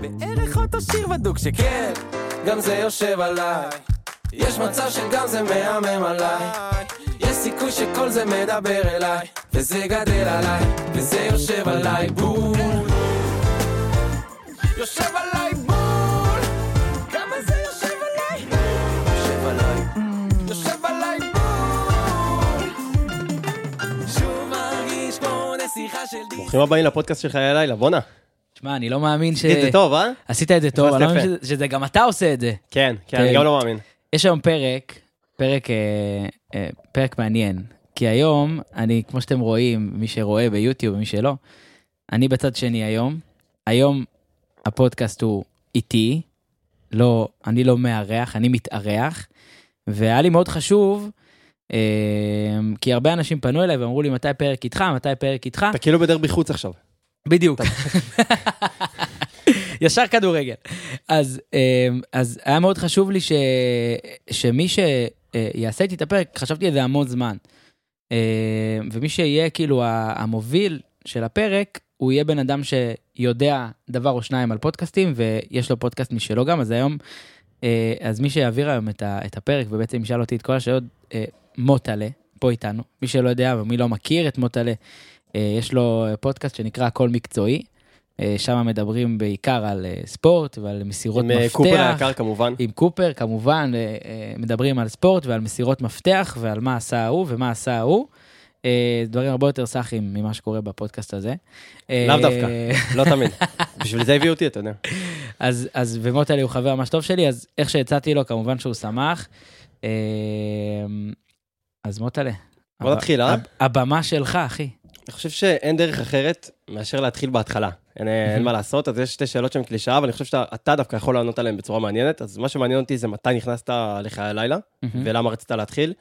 בערך אותו שיר בדוק שכן, גם זה יושב עליי. יש מצב שגם זה מהמם עליי. יש סיכוי שכל זה מדבר אליי, וזה גדל עליי, וזה יושב עליי בול. יושב עליי בול. כמה זה יושב עליי? יושב עליי. יושב עליי בול. שוב מרגיש כמו נסיכה של. ברוכים הבאים לפודקאסט של חיי הלילה, בואנה. תשמע, אני לא מאמין ש... תגיד, זה טוב, אה? עשית את זה טוב, אני לא מאמין שזה גם אתה עושה את זה. כן, כן, אני כן. גם לא מאמין. יש היום פרק, פרק, אה, אה, פרק מעניין. כי היום, אני, כמו שאתם רואים, מי שרואה ביוטיוב ומי שלא, אני בצד שני היום. היום הפודקאסט הוא איתי, לא, אני לא מארח, אני מתארח. והיה לי מאוד חשוב, אה, כי הרבה אנשים פנו אליי ואמרו לי, מתי פרק איתך, מתי פרק איתך. אתה כאילו בדרך בחוץ עכשיו. בדיוק. ישר כדורגל. אז, אמ, אז היה מאוד חשוב לי ש, שמי שיעשה איתי את הפרק, חשבתי על זה המון זמן. אמ, ומי שיהיה כאילו המוביל של הפרק, הוא יהיה בן אדם שיודע דבר או שניים על פודקאסטים, ויש לו פודקאסט משלו גם, אז היום, אה, אז מי שיעביר היום את, הפרק ובעצם ישאל אותי את כל השאלות, אה, מוטלה, פה איתנו. מי שלא יודע ומי לא מכיר את מוטלה, אה, יש לו פודקאסט שנקרא הכל מקצועי. אה, שם מדברים בעיקר על אה, ספורט ועל מסירות עם אה, מפתח. קופר היקר כמובן. עם קופר, כמובן, אה, אה, מדברים על ספורט ועל מסירות מפתח ועל מה עשה ההוא ומה עשה ההוא. אה, דברים הרבה יותר סאחים ממה שקורה בפודקאסט הזה. לאו אה, דווקא, לא תמיד. בשביל זה הביאו אותי, אתה יודע. אז, אז ומוטלי הוא חבר ממש טוב שלי, אז איך שהצעתי לו, כמובן שהוא שמח. אה, אז מוטלה. בוא נתחיל, אה? הב- הבמה שלך, אחי. אני חושב שאין דרך אחרת מאשר להתחיל בהתחלה. אין, אין מה לעשות, אז יש שתי שאלות שהן קלישאה, ואני חושב שאתה דווקא יכול לענות עליהן בצורה מעניינת. אז מה שמעניין אותי זה מתי נכנסת לחיי הלילה, ולמה רצית להתחיל,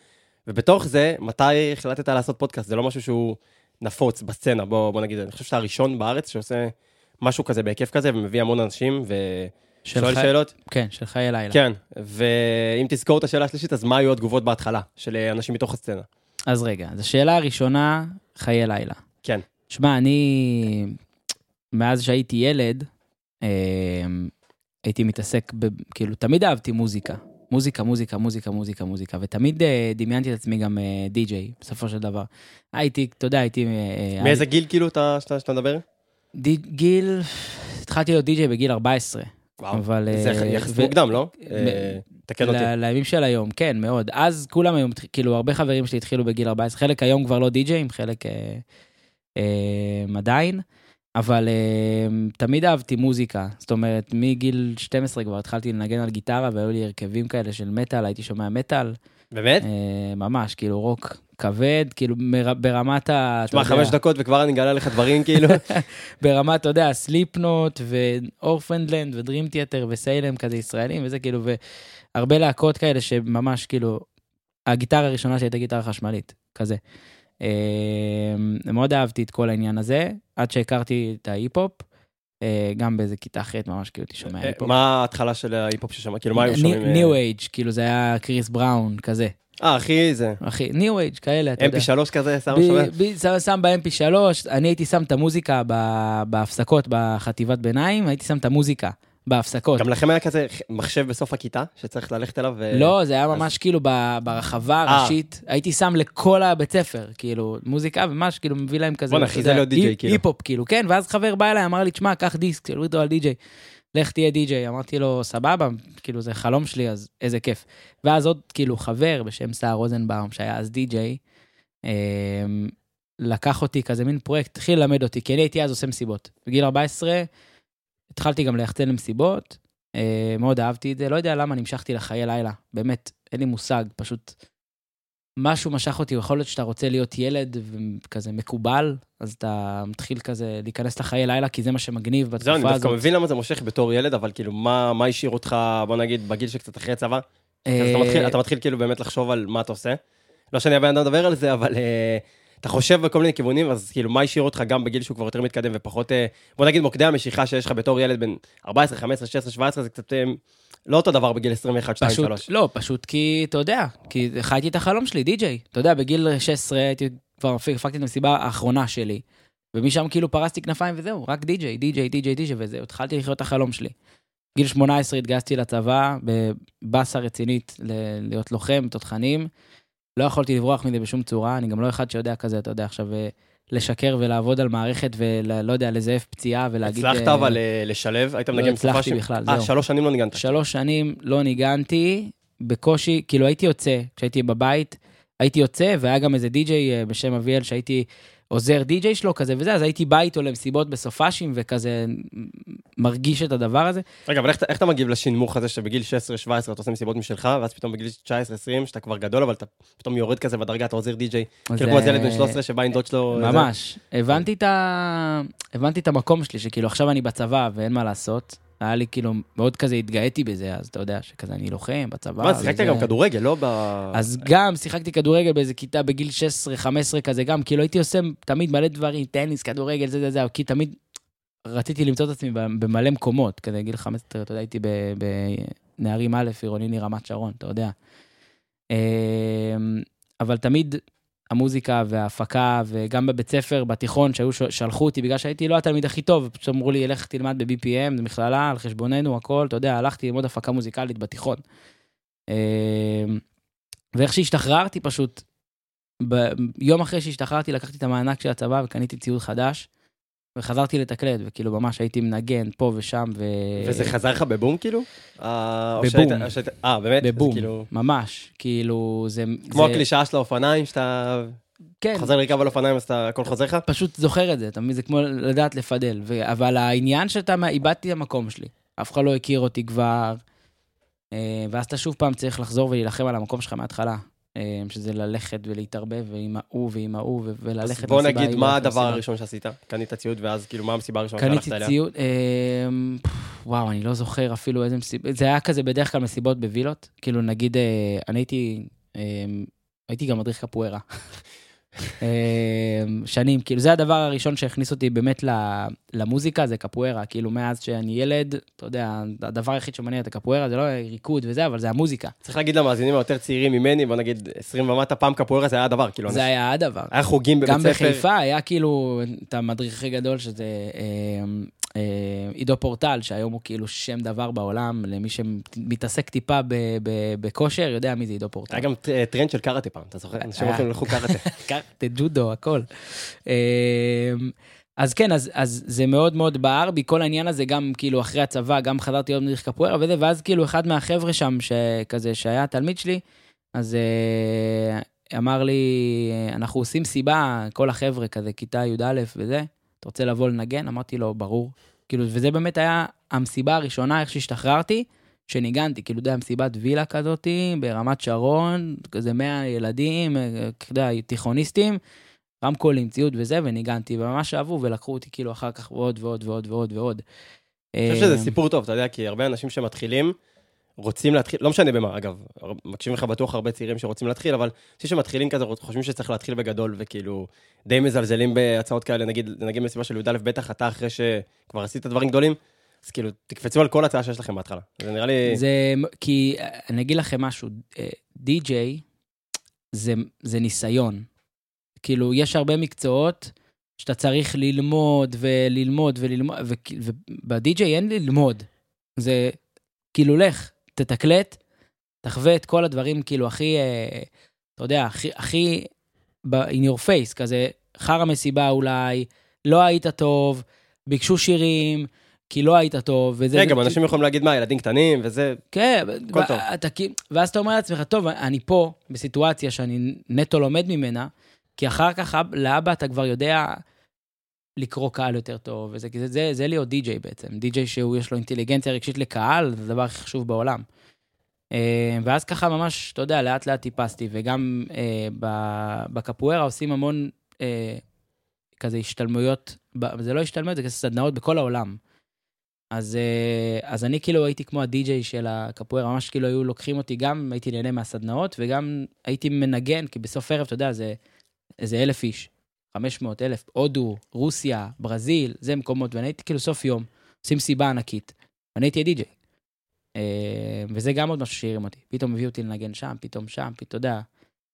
ובתוך זה, מתי החלטת לעשות פודקאסט. זה לא משהו שהוא נפוץ בסצנה, בוא, בוא נגיד, אני חושב שאתה הראשון בארץ שעושה משהו כזה בהיקף כזה, ומביא המון אנשים, ושואל של חי- שאלות. כן, של חיי לילה. כן, ואם תזכור את השאלה השלישית, אז מה היו התגובות בהתחלה של אה, אנשים מתוך הסצנה? אז רגע, אז השאלה הראשונה, חיי לילה. כן. שמע, אני, מאז שהייתי ילד, אה, הייתי מתעסק, ב, כאילו, תמיד אהבתי מוזיקה. מוזיקה, מוזיקה, מוזיקה, מוזיקה, מוזיקה, ותמיד אה, דמיינתי את עצמי גם אה, די-ג'יי, בסופו של דבר. הייתי, אתה יודע, הייתי... אה, מאיזה גיל כאילו אתה שאתה- שאתה מדבר? די, גיל, התחלתי להיות די-ג'יי בגיל 14. אבל... זה אה, יחסית ו- מוקדם, לא? תקן אותי. לימים של היום, כן, מאוד. אז כולם היום, כאילו, הרבה חברים שלי התחילו בגיל 14, חלק היום כבר לא די-ג'אים, חלק אה, אה, עדיין, אבל אה, תמיד אהבתי מוזיקה. זאת אומרת, מגיל 12 כבר התחלתי לנגן על גיטרה, והיו לי הרכבים כאלה של מטאל, הייתי שומע מטאל, באמת? אה, ממש, כאילו רוק כבד, כאילו מר- ברמת ה... תשמע, חמש דקות וכבר אני אגלה לך דברים כאילו. ברמת, אתה יודע, סליפנוט ואורפנדלנד ודרים תיאטר וסיילם כזה ישראלים וזה כאילו, והרבה להקות כאלה שממש כאילו, הגיטרה הראשונה שלי הייתה גיטרה חשמלית, כזה. אה, מאוד אהבתי את כל העניין הזה, עד שהכרתי את ההיפ-הופ, אה, גם באיזה כיתה ח' ממש כאילו הייתי שומע היפ-הופ. מה ההתחלה של ההיפ-הופ ששמע? כאילו, מה היו שומעים? אה? New Age, כאילו זה היה קריס בראון, כזה. אה, אחי, זה אחי, New Age, כאלה, אתה יודע. mp3 כזה, שם שם- שם ב-mp3, אני הייתי שם את המוזיקה בהפסקות בחטיבת ביניים, הייתי שם את המוזיקה בהפסקות. גם לכם היה כזה מחשב בסוף הכיתה, שצריך ללכת אליו ו... לא, זה היה ממש כאילו ב- ברחבה אה. הראשית, הייתי שם לכל הבית ספר, כאילו, מוזיקה, וממש כאילו מביא להם כזה, בואנה, אחי, זה להיות די-ג'יי, היפ- כאילו. היפ-הופ, כאילו, כן, ואז חבר בא אליי, אמר לי, תשמע, קח דיסק, שאלו אותו על די-ג'יי, לך תהיה די-ג'יי, אמרתי לו, סבבה, כאילו, זה חלום שלי, אז איזה כיף. ואז עוד, כאילו, חבר בשם סער רוזנבאום, שהיה אז די-ג'יי, אמ, לקח אותי כזה מין פרויקט, התחיל ללמד אותי, כי אני הייתי אז עושה מסיבות. בגיל 14 התחלתי גם ליחצן למסיבות, אה, מאוד אהבתי את זה, לא יודע למה נמשכתי לחיי לילה, באמת, אין לי מושג, פשוט משהו משך אותי, יכול להיות שאתה רוצה להיות ילד וכזה מקובל, אז אתה מתחיל כזה להיכנס לחיי לילה, כי זה מה שמגניב זהו, אני בתקופה דווקא הזאת. מבין למה זה מושך בתור ילד, אבל כאילו, מה מה השאיר אותך, בוא נגיד, בגיל שקצת אחרי צבא? אז אה, אתה מתחיל- אתה מתחיל כאילו באמת לחשוב על מה אתה עושה. לא שאני הבן אדם לדבר על זה, אבל אה, אתה חושב בכל מיני כיוונים, אז כאילו, מה השאיר אותך גם בגיל שהוא כבר יותר מתקדם ופחות, אה, בוא נגיד, מוקדי המשיכה שיש לך בתור ילד בן 14, 15, 16, 17, זה קצת אה, לא אותו דבר בגיל 21, 2, פשוט, 3. לא, פשוט כי, אתה יודע, כי חייתי את החלום שלי, די-ג'יי. אתה יודע, בגיל 16 הייתי, כבר הפקתי את המסיבה האחרונה שלי, ומשם כאילו פרסתי כנפיים וזהו, רק די-ג'יי, די-ג'יי, די-ג'יי, די-ג'יי וזהו, התחלתי לחיות את החלום שלי. גיל 18 התגייסתי לצבא, בבאסה רצינית ל- להיות לוחם, תותחנים. לא יכולתי לברוח מזה בשום צורה, אני גם לא אחד שיודע כזה, אתה יודע, עכשיו אה, לשקר ולעבוד על מערכת ולא יודע, לזייף פציעה ולהגיד... הצלחת אה, אבל אה, לשלב? היית לא מנגן בשפה הצלחתי ש- בכלל, אה, זהו. שלוש שנים לא ניגנת. שלוש שנים לא ניגנתי, בקושי, כאילו הייתי יוצא, כשהייתי בבית, הייתי יוצא, והיה גם איזה די-ג'יי אה, בשם אביאל שהייתי עוזר די-ג'יי שלו כזה וזה, אז הייתי בא איתו למסיבות בסופאשים וכזה מרגיש את הדבר הזה. רגע, אבל איך אתה- איך אתה מגיב לשנמוך הזה שבגיל 16-17 אתה עושה מסיבות משלך, ואז פתאום בגיל 19-20, שאתה כבר גדול, אבל אתה פתאום יורד כזה בדרגה, אתה עוזר די-ג'יי. כאילו כמו איזה ילד בן אה, 13 שבא עם דוד שלו. ממש. הבנתי את ה... הבנתי את המקום שלי, שכאילו עכשיו אני בצבא ואין מה לעשות. היה לי כאילו, מאוד כזה התגאיתי בזה, אז אתה יודע שכזה אני לוחם בצבא. מה, שיחקת וזה- גם כדורגל, לא ב... אז גם שיחקתי כדורגל באיזה כיתה בגיל 16-15 כזה גם, כאילו הייתי עושה תמיד מלא דברים, טניס, כדורגל, זה זה זה, כי תמיד רציתי למצוא את עצמי במלא מקומות, כזה גיל 15, אתה יודע, הייתי בנערים א', עירוני רמת שרון, אתה יודע. אמ, אבל תמיד המוזיקה וההפקה, וגם בבית ספר, בתיכון, שהיו, שלחו אותי בגלל שהייתי לא התלמיד הכי טוב, פשוט אמרו לי, לך תלמד ב-BPM, זו מכללה, על חשבוננו, הכל, אתה יודע, הלכתי ללמוד הפקה מוזיקלית בתיכון. אמ, ואיך שהשתחררתי פשוט, ב- יום אחרי שהשתחררתי לקחתי את המענק של הצבא וקניתי ציוד חדש, וחזרתי לתקלט, וכאילו ממש הייתי מנגן פה ושם, ו... וזה חזר לך בבום כאילו? אה, בבום. אה, באמת? בבום, כאילו- ממש, כאילו זה... כמו זה- הקלישאה של האופניים, שאתה כן, חוזר לרכב על אופניים אז אתה- הכל חוזר לך? פשוט זוכר את זה, אתה מבין? זה כמו לדעת לפדל. ו... אבל העניין שאתה, איבדתי את המקום שלי. אף אחד לא הכיר אותי כבר, אה, ואז אתה שוב פעם צריך לחזור ולהילחם על המקום שלך מההתחלה. אה, שזה ללכת ולהתערבב עם ההוא ועם ההוא, ו- אז וללכת בוא נגיד מה וללכת הדבר. הראשון שעשית? קנית ציוד ואז כאילו מה המסיבה הראשונה קניתי שהלכת אליה? ציוד, אה, וואו, אני לא זוכר אפילו איזה מסיבה, זה היה כזה בדרך כלל מסיבות בווילות, כאילו נגיד, אה, אני הייתי, אה, הייתי גם מדריך קפוארה. אה, שנים, כאילו זה הדבר הראשון שהכניס אותי באמת למוזיקה, זה קפוארה, כאילו מאז שאני ילד, אתה יודע, הדבר היחיד שמעניין את הקפוארה זה לא ריקוד וזה, אבל זה המוזיקה. צריך להגיד למאזינים היותר צעירים ממני, בוא נגיד 20 ומטה, פעם קפוארה זה היה הדבר, כאילו, זה היה הדבר. היה חוגים בבית גם ספר. בחיפה היה כאילו את המדריך הכי גדול שזה אה, עידו פורטל, שהיום הוא כאילו שם דבר בעולם, למי שמתעסק טיפה בכושר, יודע מי זה עידו פורטל. היה גם ט- טרנד של קראטה פעם, אתה זוכר? אנשים. הולכים ללכו קראטה. קראטה, ג'ודו, הכל. אה, אז כן, אז, אז זה מאוד מאוד בער בי, כל העניין הזה, גם כאילו אחרי הצבא, גם חזרתי להיות מדריך קפוארה וזה, ואז כאילו אחד מהחבר'ה שם, שכזה, שהיה תלמיד שלי, אז אה, אמר לי, אנחנו עושים סיבה, כל החבר'ה כזה, כיתה י"א וזה, אתה רוצה לבוא לנגן? אמרתי לו, ברור. כאילו, וזה באמת היה המסיבה הראשונה, איך שהשתחררתי, שניגנתי, כאילו, אתה יודע, מסיבת וילה כזאתי, ברמת שרון, כזה 100 ילדים, אה, אתה יודע, תיכוניסטים, רמקולים, ציוד וזה, וניגנתי, וממש אהבו, ולקחו אותי כאילו אחר כך עוד ועוד ועוד ועוד ועוד. אני חושב שזה אה, סיפור טוב, אתה יודע, כי הרבה אנשים שמתחילים, רוצים להתחיל, לא משנה במה, אגב, מקשיבים לך בטוח הרבה צעירים שרוצים להתחיל, אבל אנשים שמתחילים כזה, חושבים שצריך להתחיל בגדול, וכאילו, די מזלזלים בהצעות כאלה, נגיד, נגיד מסיבה של י"א, בטח אתה אחרי שכבר עשית דברים גדולים, אז כאילו, תקפצו על כל הצעה שיש לכם בהתחלה. זה נראה לי... זה, כי אה, אני אגיד לכם משהו, אה, די-ג'יי זה, זה ניסיון. כאילו, יש הרבה מקצועות שאתה צריך ללמוד וללמוד וללמוד, ובדי-ג'יי אין ללמוד. זה כאילו, לך, תתקלט, תחווה את כל הדברים, כאילו, הכי, אה, אתה יודע, הכי, הכי ב- in your face, כזה, חרא מסיבה אולי, לא היית טוב, ביקשו שירים, כי לא היית טוב, וזה... רגע, גם אנשים יכולים להגיד מה, ילדים קטנים, וזה... כן, הכל טוב. אתה, ואז אתה אומר לעצמך, טוב, אני פה בסיטואציה שאני נטו לומד ממנה, כי אחר כך אב- לאבא אתה כבר יודע לקרוא קהל יותר טוב, וזה, זה, זה, זה להיות די-ג'יי בעצם. די-ג'יי שהוא, יש לו אינטליגנציה רגשית לקהל, זה הדבר הכי חשוב בעולם. אה, ואז ככה ממש, אתה יודע, לאט לאט טיפסתי, וגם אה, בקפוארה עושים המון אה, כזה השתלמויות, זה לא השתלמויות, זה כזה סדנאות בכל העולם. אז, אז אני כאילו הייתי כמו הדי-ג'יי של הקפוארה, ממש כאילו היו לוקחים אותי, גם הייתי נהנה מהסדנאות, וגם הייתי מנגן, כי בסוף ערב, אתה יודע, זה איזה אלף איש, 500 אלף, הודו, רוסיה, ברזיל, זה מקומות, ואני הייתי כאילו סוף יום, עושים סיבה ענקית, ואני הייתי הדי-ג'יי. אה, וזה גם עוד משהו שהרים אותי, פתאום הביאו אותי לנגן שם, פתאום שם, פתאום, אתה יודע,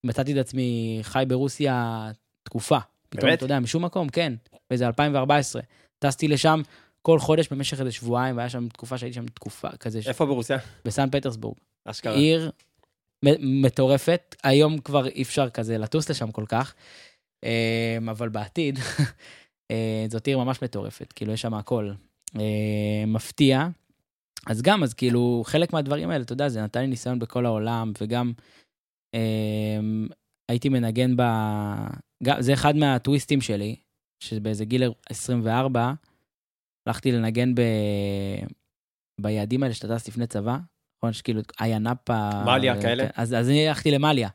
מצאתי את עצמי חי ברוסיה תקופה, פתאום, באמת? אתה יודע, משום מקום, כן, באיזה 2014. טסתי לשם כל חודש במשך איזה שבועיים, והיה שם תקופה שהייתי שם תקופה כזה, ש- איפה ברוסיה? בסן פטרסבורג. אשכרה. עיר מטורפת, היום כבר אי אפשר כזה לטוס לשם כל כך, אבל בעתיד, אה, זאת עיר ממש מטורפת, כאילו יש שם הכל. אה, מפתיע. אז גם, אז כאילו, חלק מהדברים האלה, אתה יודע, זה נתן לי ניסיון בכל העולם, וגם אמ, הייתי מנגן ב... גם, זה אחד מהטוויסטים שלי, שבאיזה גיל 24, הלכתי לנגן ב... ביעדים האלה שאתה טס לפני צבא, נכון, שכאילו איה נאפה. מליה, ו- כאלה? אז, אז אני הלכתי למליה.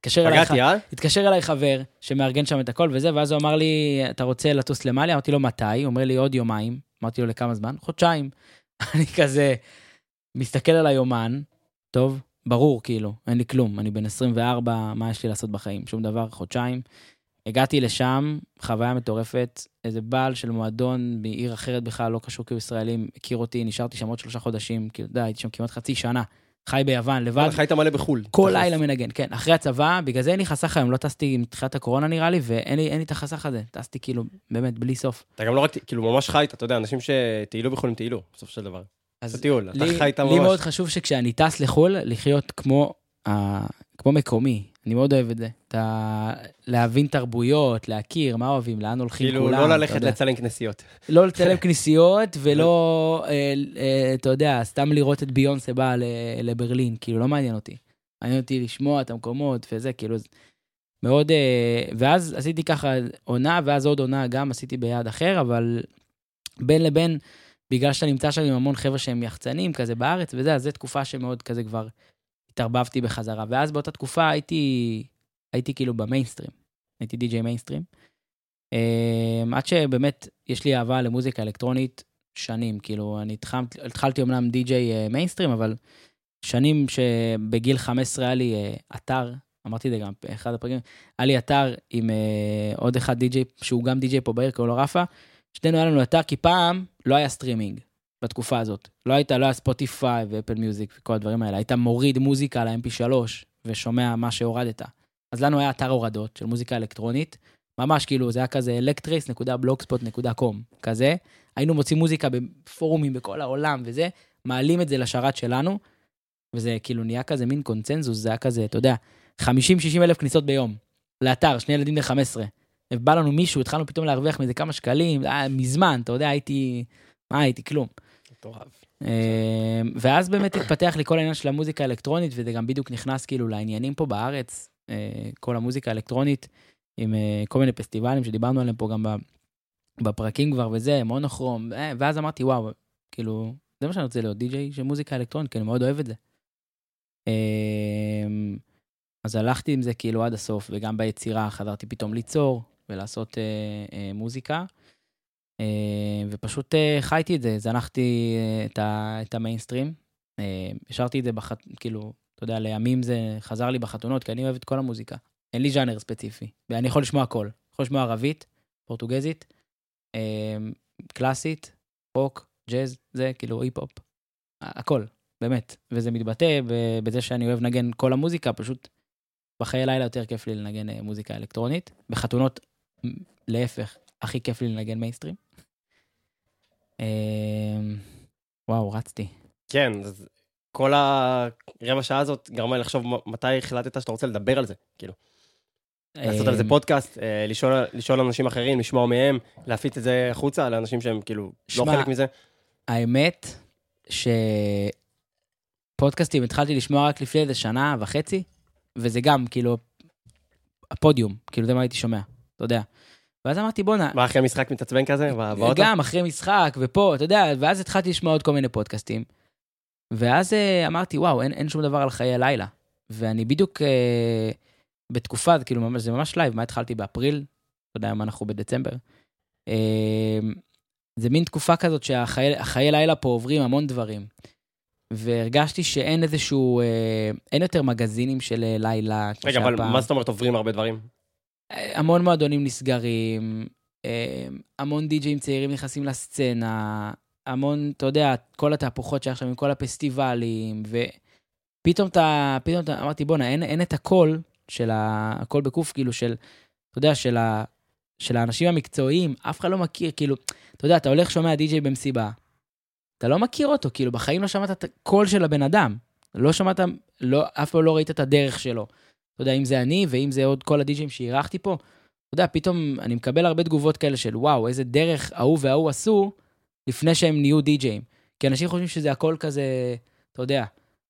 התקשר אליי, פגעתי, אה? התקשר אליי חבר שמארגן שם את הכל וזה, ואז הוא אמר לי, אתה רוצה לטוס למאליה? אמרתי לו, מתי? הוא אומר לי, עוד יומיים. אמרתי לו, לכמה זמן? חודשיים. אני כזה מסתכל על היומן, טוב, ברור, כאילו, אין לי כלום, אני בן 24, מה יש לי לעשות בחיים? שום דבר, חודשיים. הגעתי לשם, חוויה מטורפת, איזה בעל של מועדון בעיר אחרת בכלל, לא קשור כאילו ישראלים, הכיר אותי, נשארתי שם עוד שלושה חודשים, כאילו, יודע, הייתי שם כמעט חצי שנה, חי ביוון, לבד. חיית מלא בחו"ל. כל. לילה מנגן, כן. אחרי הצבא, בגלל זה אין לי חסך היום, לא טסתי מתחילת הקורונה נראה לי, ואין לי, לי את החסך הזה. טסתי כאילו, באמת, בלי סוף. אתה גם לא רק, כאילו, ממש חיית, אתה יודע, אנשים שטיילו בחו"ל הם טיילו, בסופו של דבר. אז טיול, אתה לי, חיית לי ממש. מאוד חשוב שכשאני טס לחו"ל, לחיות כמו, uh, כמו מקומי. אני מאוד אוהב את זה. אתה, להבין תרבויות, להכיר, מה אוהבים, לאן הולכים כאילו, כולם. לא אתה ללכת. לצלם כנסיות. לא לצלם כנסיות, ולא, אה, אה, אתה יודע, סתם לראות את ביונסה באה לברלין, כאילו, לא מעניין אותי. מעניין אותי לשמוע את המקומות וזה, כאילו, מאוד... אה, ואז עשיתי ככה עונה, ואז עוד עונה גם עשיתי ביעד אחר, אבל בין לבין, בגלל שאתה נמצא שם עם המון חבר'ה שהם יחצנים כזה בארץ וזה, אז זו תקופה שמאוד כזה כבר התערבבתי בחזרה. ואז באותה תקופה הייתי, הייתי כאילו במיינסטרים, הייתי די.ג'יי מיינסטרים. Um, עד שבאמת יש לי אהבה למוזיקה אלקטרונית שנים, כאילו אני התחלת, התחלתי אמנם DJ mainstream, אבל שנים שבגיל 15 היה לי אה, אתר, אמרתי את זה גם באחד הפרקים, היה לי אתר עם אה, עוד אחד די.ג'יי, שהוא גם די.ג'יי פה בעיר, קוראים לו רפה, שנינו היה לנו אתר, כי פעם לא היה סטרימינג בתקופה הזאת. לא הייתה, לא היה Spotify ו Apple Music וכל הדברים האלה, היית מוריד מוזיקה ל-mp3 ושומע מה שהורדת. אז לנו היה אתר הורדות של מוזיקה אלקטרונית, ממש כאילו, זה היה כזה electrace.blogspot.com, כזה. היינו מוצאים מוזיקה בפורומים בכל העולם וזה, מעלים את זה לשרת שלנו, וזה כאילו נהיה כזה מין קונצנזוס, זה היה כזה, אתה יודע, 50-60 אלף כניסות ביום, לאתר, שני ילדים בני 15. ובא לנו מישהו, התחלנו פתאום להרוויח מזה כמה שקלים, היה מזמן, אתה יודע, הייתי, מה הייתי, כלום. מטורף. אה, ואז באמת התפתח לי כל העניין של המוזיקה האלקטרונית, וזה גם בדיוק נכנס כאילו לעניינים פה בארץ, אה, כל המוזיקה האלקטרונית, עם אה, כל מיני פסטיבלים שדיברנו עליהם פה גם בפרקים כבר וזה, מונוכרום, ואז אמרתי, וואו, כאילו, זה מה שאני רוצה להיות, די-ג'יי של מוזיקה אלקטרונית, כי אני מאוד אוהב את זה. אז הלכתי עם זה כאילו עד הסוף, וגם ביצירה חזרתי פתאום ליצור ולעשות מוזיקה. אה, ופשוט אה, חייתי את זה, זנחתי אה, את, המיינסטרים. השארתי את זה, בחת, כאילו, אתה יודע, לימים זה חזר לי בחתונות, כי אני אוהב את כל המוזיקה. אין לי ז'אנר ספציפי, ואני יכול לשמוע הכל. יכול לשמוע ערבית, פורטוגזית, קלאסית, רוק, ג'אז, זה כאילו היפ-הופ. הכל, באמת. וזה מתבטא בזה שאני אוהב לנגן כל המוזיקה, פשוט בחיי לילה יותר כיף לי לנגן מוזיקה אלקטרונית. בחתונות, להפך, הכי כיף לי לנגן מיינסטרים. אה, וואו, רצתי. כן, כל הרבע שעה הזאת גרמה לי לחשוב מתי החלטת שאתה רוצה לדבר על זה, כאילו. לעשות על זה אה, פודקאסט, אה, לשאול לשאול אנשים אחרים, לשמוע מהם, להפיץ את זה החוצה לאנשים שהם כאילו לא שמע, חלק מזה. האמת שפודקאסטים התחלתי לשמוע רק לפני איזה שנה וחצי, וזה גם כאילו הפודיום, כאילו זה מה הייתי שומע, אתה יודע. ואז אמרתי בואנה, מה, אחרי משחק מתעצבן כזה? באוטו? גם אחרי משחק ופה, אתה יודע, ואז התחלתי לשמוע עוד כל מיני פודקאסטים. ואז אה, אמרתי, וואו, אין, אין שום דבר על חיי הלילה. ואני בדיוק אה, בתקופה, זה כאילו, ממש, זה ממש live, מה התחלתי באפריל? אתה יודע, היום אנחנו בדצמבר. אה, זה מין תקופה כזאת שהחיי החיי לילה פה עוברים המון דברים. והרגשתי שאין איזשהו, אה, אין יותר מגזינים של אה, לילה. רגע, אבל פעם. מה זאת אומרת עוברים הרבה דברים? המון מועדונים נסגרים, אה, המון די-ג'אים צעירים נכנסים לסצנה, המון, אתה יודע, כל התהפוכות שיש עכשיו עם כל הפסטיבלים, ופתאום אתה, פתאום אתה, אמרתי, בואנה, אין, אין את הקול של ה... הקול בקוף, כאילו, של, אתה יודע, של ה... של האנשים המקצועיים, אף אחד לא מכיר, כאילו, אתה יודע, אתה הולך, שומע די-ג'יי במסיבה, אתה לא מכיר אותו, כאילו, בחיים לא שמעת את הקול של הבן אדם. לא שמעת, לא, אף פעם לא ראית את הדרך שלו. אתה יודע, אם זה אני, ואם זה עוד כל הדי-ג'ים שאירחתי פה, אתה יודע, פתאום אני מקבל הרבה תגובות כאלה של וואו, איזה דרך ההוא וההוא עשו לפני שהם נהיו די-ג'ים. כי אנשים חושבים שזה הכל כזה, אתה יודע,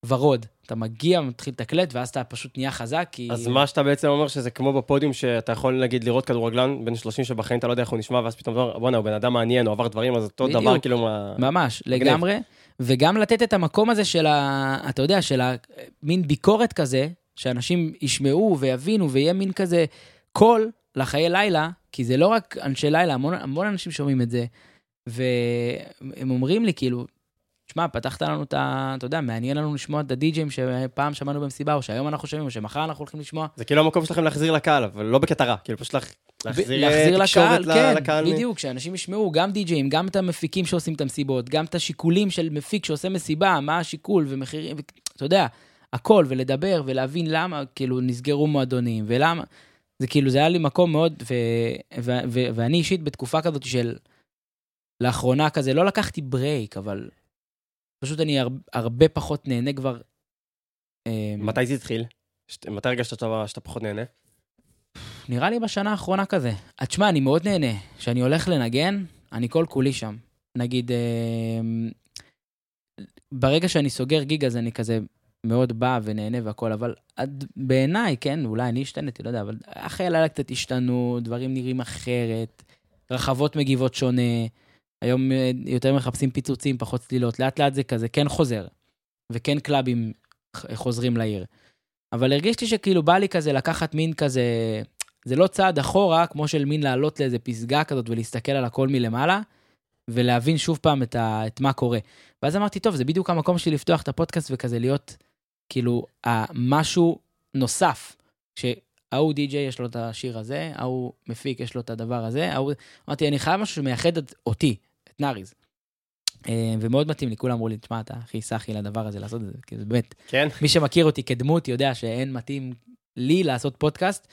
ורוד. אתה מגיע, מתחיל לתקלט, ואז אתה פשוט נהיה חזק, כי... אז מה שאתה בעצם אומר, שזה כמו בפודיום, שאתה יכול, נגיד, לראות כדורגלן בן 30 שבחיים אתה לא יודע איך הוא נשמע, ואז פתאום אתה אומר, בואנה, הוא בן אדם מעניין, הוא עבר דברים, אז אותו בדיוק. דבר, כאילו, מה... ממש, מגניב. לגמרי. וגם לתת את המקום הזה של ה... אתה יודע, של המין ביקורת כזה, שאנשים ישמעו ויבינו, ויהיה מין כזה קול לחיי לילה, כי זה לא רק אנשי לילה, המון, המון אנשים שומעים את זה, והם אומרים לי, כאילו, שמע, פתחת לנו את ה... אתה יודע, מעניין לנו לשמוע את הדי-ג'ים שפעם שמענו במסיבה, או שהיום אנחנו שומעים, או שמחר אנחנו הולכים לשמוע. זה כאילו המקום שלכם להחזיר לקהל, אבל לא בקטע רע, כאילו פשוט להחזיר אה, להחזיר תקשורת לקהל, כן, לקהל. בדיוק, שאנשים ישמעו גם די-ג'אים, גם את המפיקים שעושים את המסיבות, גם את השיקולים של מפיק שעושה מסיבה, מה השיקול ומחירים, ו- אתה יודע, הכל, ולדבר ולהבין למה, כאילו, נסגרו מועדונים, ולמה, זה כאילו, זה היה לי מקום מאוד, ו, ו, ו, ואני אישית בתקופה כזאת של, לאחרונה כזה, לא לקחתי ברייק, אבל פשוט אני הר, הרבה פחות נהנה כבר. אה, מתי זה התחיל? שת- מתי הרגשת שאתה שאתה פחות נהנה? נראה לי בשנה האחרונה כזה. אז תשמע, אני מאוד נהנה. כשאני הולך לנגן, אני כל כולי שם. נגיד, אה, ברגע שאני סוגר גיג אז אני כזה מאוד בא ונהנה והכל, אבל עד בעיניי, כן, אולי אני השתנתי, לא יודע, אבל אחרי הלילה קצת השתנו, דברים נראים אחרת, רחבות מגיבות שונה, היום אה, יותר מחפשים פיצוצים, פחות צלילות, לאט לאט זה כזה כן חוזר, וכן קלאבים חוזרים לעיר. אבל הרגישתי שכאילו בא לי כזה לקחת מין כזה, זה לא צעד אחורה, כמו של מין לעלות לאיזה פסגה כזאת ולהסתכל על הכל מלמעלה, ולהבין שוב פעם את, ה, את מה קורה. ואז אמרתי, טוב, זה בדיוק המקום שלי לפתוח את הפודקאסט וכזה להיות, כאילו, משהו נוסף, שההוא די-ג'יי יש לו את השיר הזה, ההוא מפיק יש לו את הדבר הזה, ההוא... אמרתי, אני חייב משהו שמייחד את, אותי, את נאריז. אה, ומאוד מתאים לי, כולם אמרו לי, תשמע, אתה הכי סאחי לדבר הזה, לעשות את זה, כי זה באמת, כן? מי שמכיר אותי כדמות יודע שאין מתאים לי לעשות פודקאסט,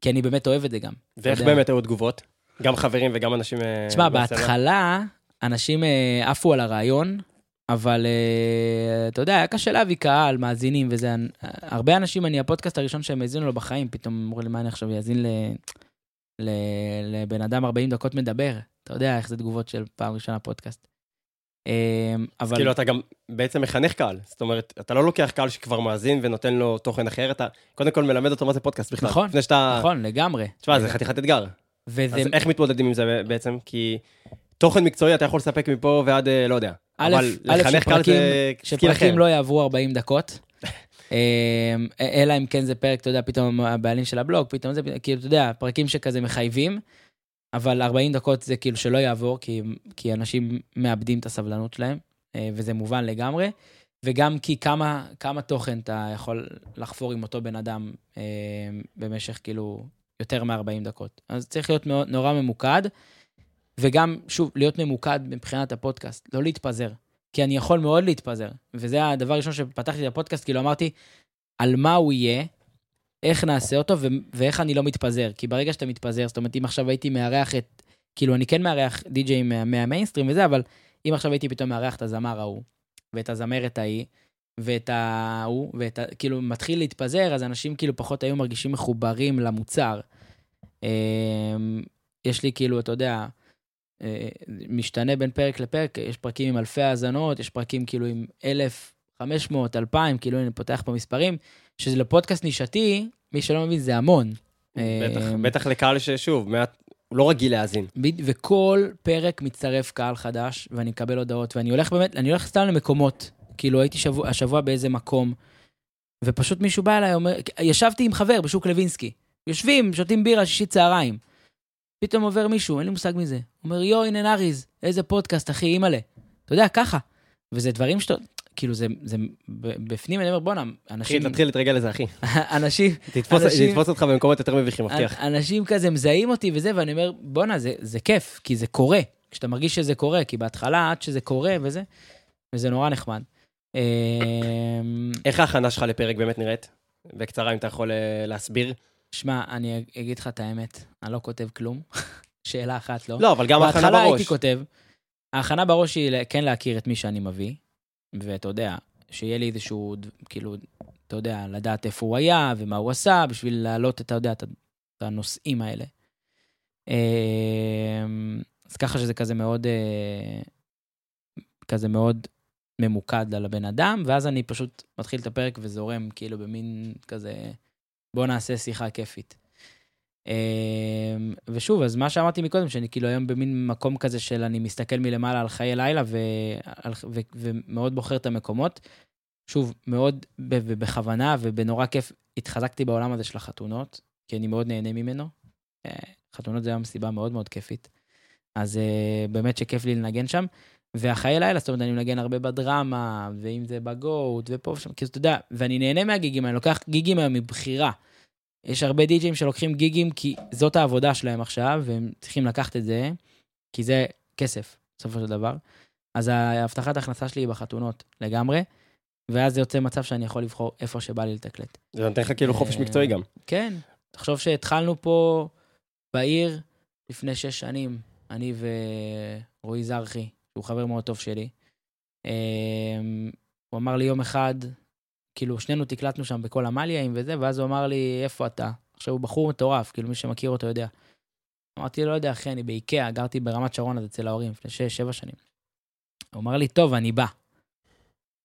כי אני באמת אוהב את זה גם. ואיך יודע. באמת היו תגובות? גם חברים וגם אנשים... אה, תשמע? בהתחלה אנשים אה, עפו על הרעיון, אבל אה, אתה יודע, היה קשה להביא קהל, מאזינים וזה. אני- הרבה אנשים, אני הפודקאסט הראשון שהם האזינו לו בחיים, פתאום אמרו לי, מה אני עכשיו אאזין ל... ל... לבן אדם 40 דקות מדבר? אתה יודע איך זה תגובות של פעם ראשונה פודקאסט. אה, אבל... כאילו אתה גם בעצם מחנך קהל, זאת אומרת, אתה לא לוקח קהל שכבר מאזין ונותן לו תוכן אחר, אתה קודם כל מלמד אותו מה זה פודקאסט בכלל. נכון, לפני שאתה... נכון, לגמרי. תשמע, זה חתיכת אתגר. וזה... אז איך מתמודדים עם זה בעצם? כי תוכן מקצועי אתה יכול לספק מפה ועד, אה, לא יודע. א', א', שפרקים- לא יעברו 40 דקות. אמ, אלא אם כן זה פרק, אתה יודע, פתאום הבעלים של הבלוג, פתאום זה, כאילו, אתה יודע, פרקים שכזה מחייבים, אבל 40 דקות זה כאילו שלא יעבור, כי, כי אנשים מאבדים את הסבלנות שלהם, אה, וזה מובן לגמרי, וגם כי כמה, כמה תוכן אתה יכול לחפור עם אותו בן אדם אה, במשך כאילו יותר מ-40 דקות. אז צריך להיות מאוד, נורא ממוקד, וגם, שוב, להיות ממוקד מבחינת הפודקאסט, לא להתפזר. כי אני יכול מאוד להתפזר. וזה הדבר הראשון שפתחתי את הפודקאסט, כאילו אמרתי, על מה הוא יהיה, איך נעשה אותו ו- ואיך אני לא מתפזר. כי ברגע שאתה מתפזר, זאת אומרת, אם עכשיו הייתי מארח את, כאילו, אני כן מארח די-ג'אים מה- מהמיינסטרים וזה, אבל אם עכשיו הייתי פתאום מארח את הזמר ההוא, ואת הזמרת ההיא, ואת ההוא, ואת ה... כאילו, מתחיל להתפזר, אז אנשים כאילו פחות היו מרגישים מחוברים למוצר. אמ, יש לי כאילו, אתה יודע, משתנה בין פרק לפרק, יש פרקים עם אלפי האזנות, יש פרקים כאילו עם 1,500, 2,000, כאילו אני פותח פה מספרים, שזה לפודקאסט נישתי, מי שלא מבין זה המון. בטח, אה, בטח לקהל ששוב, מעט- הוא לא רגיל להאזין. וכל פרק מצטרף קהל חדש, ואני מקבל הודעות, ואני הולך באמת, אני הולך סתם למקומות. כאילו הייתי שבוע, השבוע באיזה מקום, ופשוט מישהו בא אליי, אומר, ישבתי עם חבר בשוק לוינסקי, יושבים, שותים בירה, שישי צהריים. פתאום עובר מישהו, אין לי מושג מזה. אומר, יואו, הנה נאריז, איזה פודקאסט, אחי, אימא'לה. אתה יודע, ככה. וזה דברים שאתה, כאילו, זה, זה בפנים, אני אומר, בואנה, אנשים, תתחיל, תתחיל להתרגל לזה, אחי. אנשים, תתפוס אנשים- תתפוס אותך במקומות יותר מביכים, מבטיח. אנשים כזה מזהים אותי וזה, ואני אומר, בואנה, זה, זה כיף, כי זה קורה. כשאתה מרגיש שזה קורה, כי בהתחלה, עד שזה קורה וזה, וזה נורא נחמד. אמ, איך ההכנה שלך לפרק באמת נראית? בקצרה, אם אתה יכול אה, להסביר. שמע, אני אגיד לך את האמת, אני לא כותב כלום. שאלה אחת לא. לא, אבל גם ההכנה בהתחלה בראש. הייתי כותב, ההכנה בראש היא כן להכיר את מי שאני מביא, ואתה יודע, שיהיה לי איזשהו, כאילו, אתה יודע, לדעת איפה הוא היה ומה הוא עשה, בשביל להעלות, אתה יודע, את הנושאים האלה. אמ, אז ככה שזה כזה מאוד, אה, כזה מאוד ממוקד על הבן אדם, ואז אני פשוט מתחיל את הפרק וזורם, כאילו, במין כזה, בוא נעשה שיחה כיפית. אמ, ושוב, אז מה שאמרתי מקודם, שאני כאילו היום במין מקום כזה של אני מסתכל מלמעלה על חיי לילה ו... ו... ומאוד בוחר את המקומות. שוב, מאוד ב... ובכוונה ובנורא כיף התחזקתי בעולם הזה של החתונות, כי אני מאוד נהנה ממנו. אה, חתונות זה היום סיבה מאוד מאוד כיפית. אז uh, באמת שכיף לי לנגן שם. והחיי לילה, זאת אומרת, אני מנגן הרבה בדרמה, ואם זה בגוט, ופה ושם, כאילו, אתה יודע, ואני נהנה מהגיגים, אני לוקח גיגים היום מבחירה. יש הרבה די-ג'ים שלוקחים גיגים כי זאת העבודה שלהם עכשיו, והם צריכים לקחת את זה, כי זה כסף, בסופו של דבר. אז ההבטחת ההכנסה שלי היא בחתונות לגמרי, ואז זה יוצא מצב שאני יכול לבחור איפה שבא לי לתקלט. זה נותן לך כאילו חופש אה, מקצועי גם. כן, תחשוב שהתחלנו פה בעיר לפני שש שנים, אני ורועי זרחי, שהוא חבר מאוד טוב שלי. אמ, הוא אמר לי יום אחד, כאילו, שנינו תקלטנו שם בכל המלייאים וזה, ואז הוא אמר לי, איפה אתה? עכשיו, הוא בחור מטורף, כאילו, מי שמכיר אותו יודע. אמרתי לא יודע, אחי, אני באיקאה, גרתי ברמת שרון אז אצל ההורים לפני שש, שבע שנים. הוא אמר לי, טוב, אני בא.